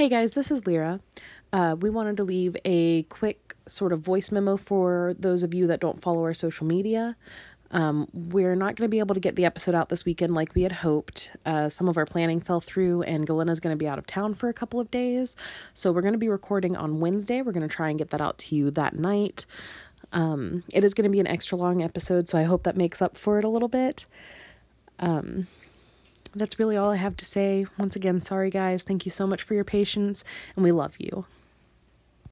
Hey guys, this is Lyra. Uh, we wanted to leave a quick sort of voice memo for those of you that don't follow our social media. Um, we're not going to be able to get the episode out this weekend like we had hoped. Uh, some of our planning fell through, and Galena's going to be out of town for a couple of days. So we're going to be recording on Wednesday. We're going to try and get that out to you that night. Um, it is going to be an extra long episode, so I hope that makes up for it a little bit. Um, that's really all I have to say. Once again, sorry guys. Thank you so much for your patience, and we love you.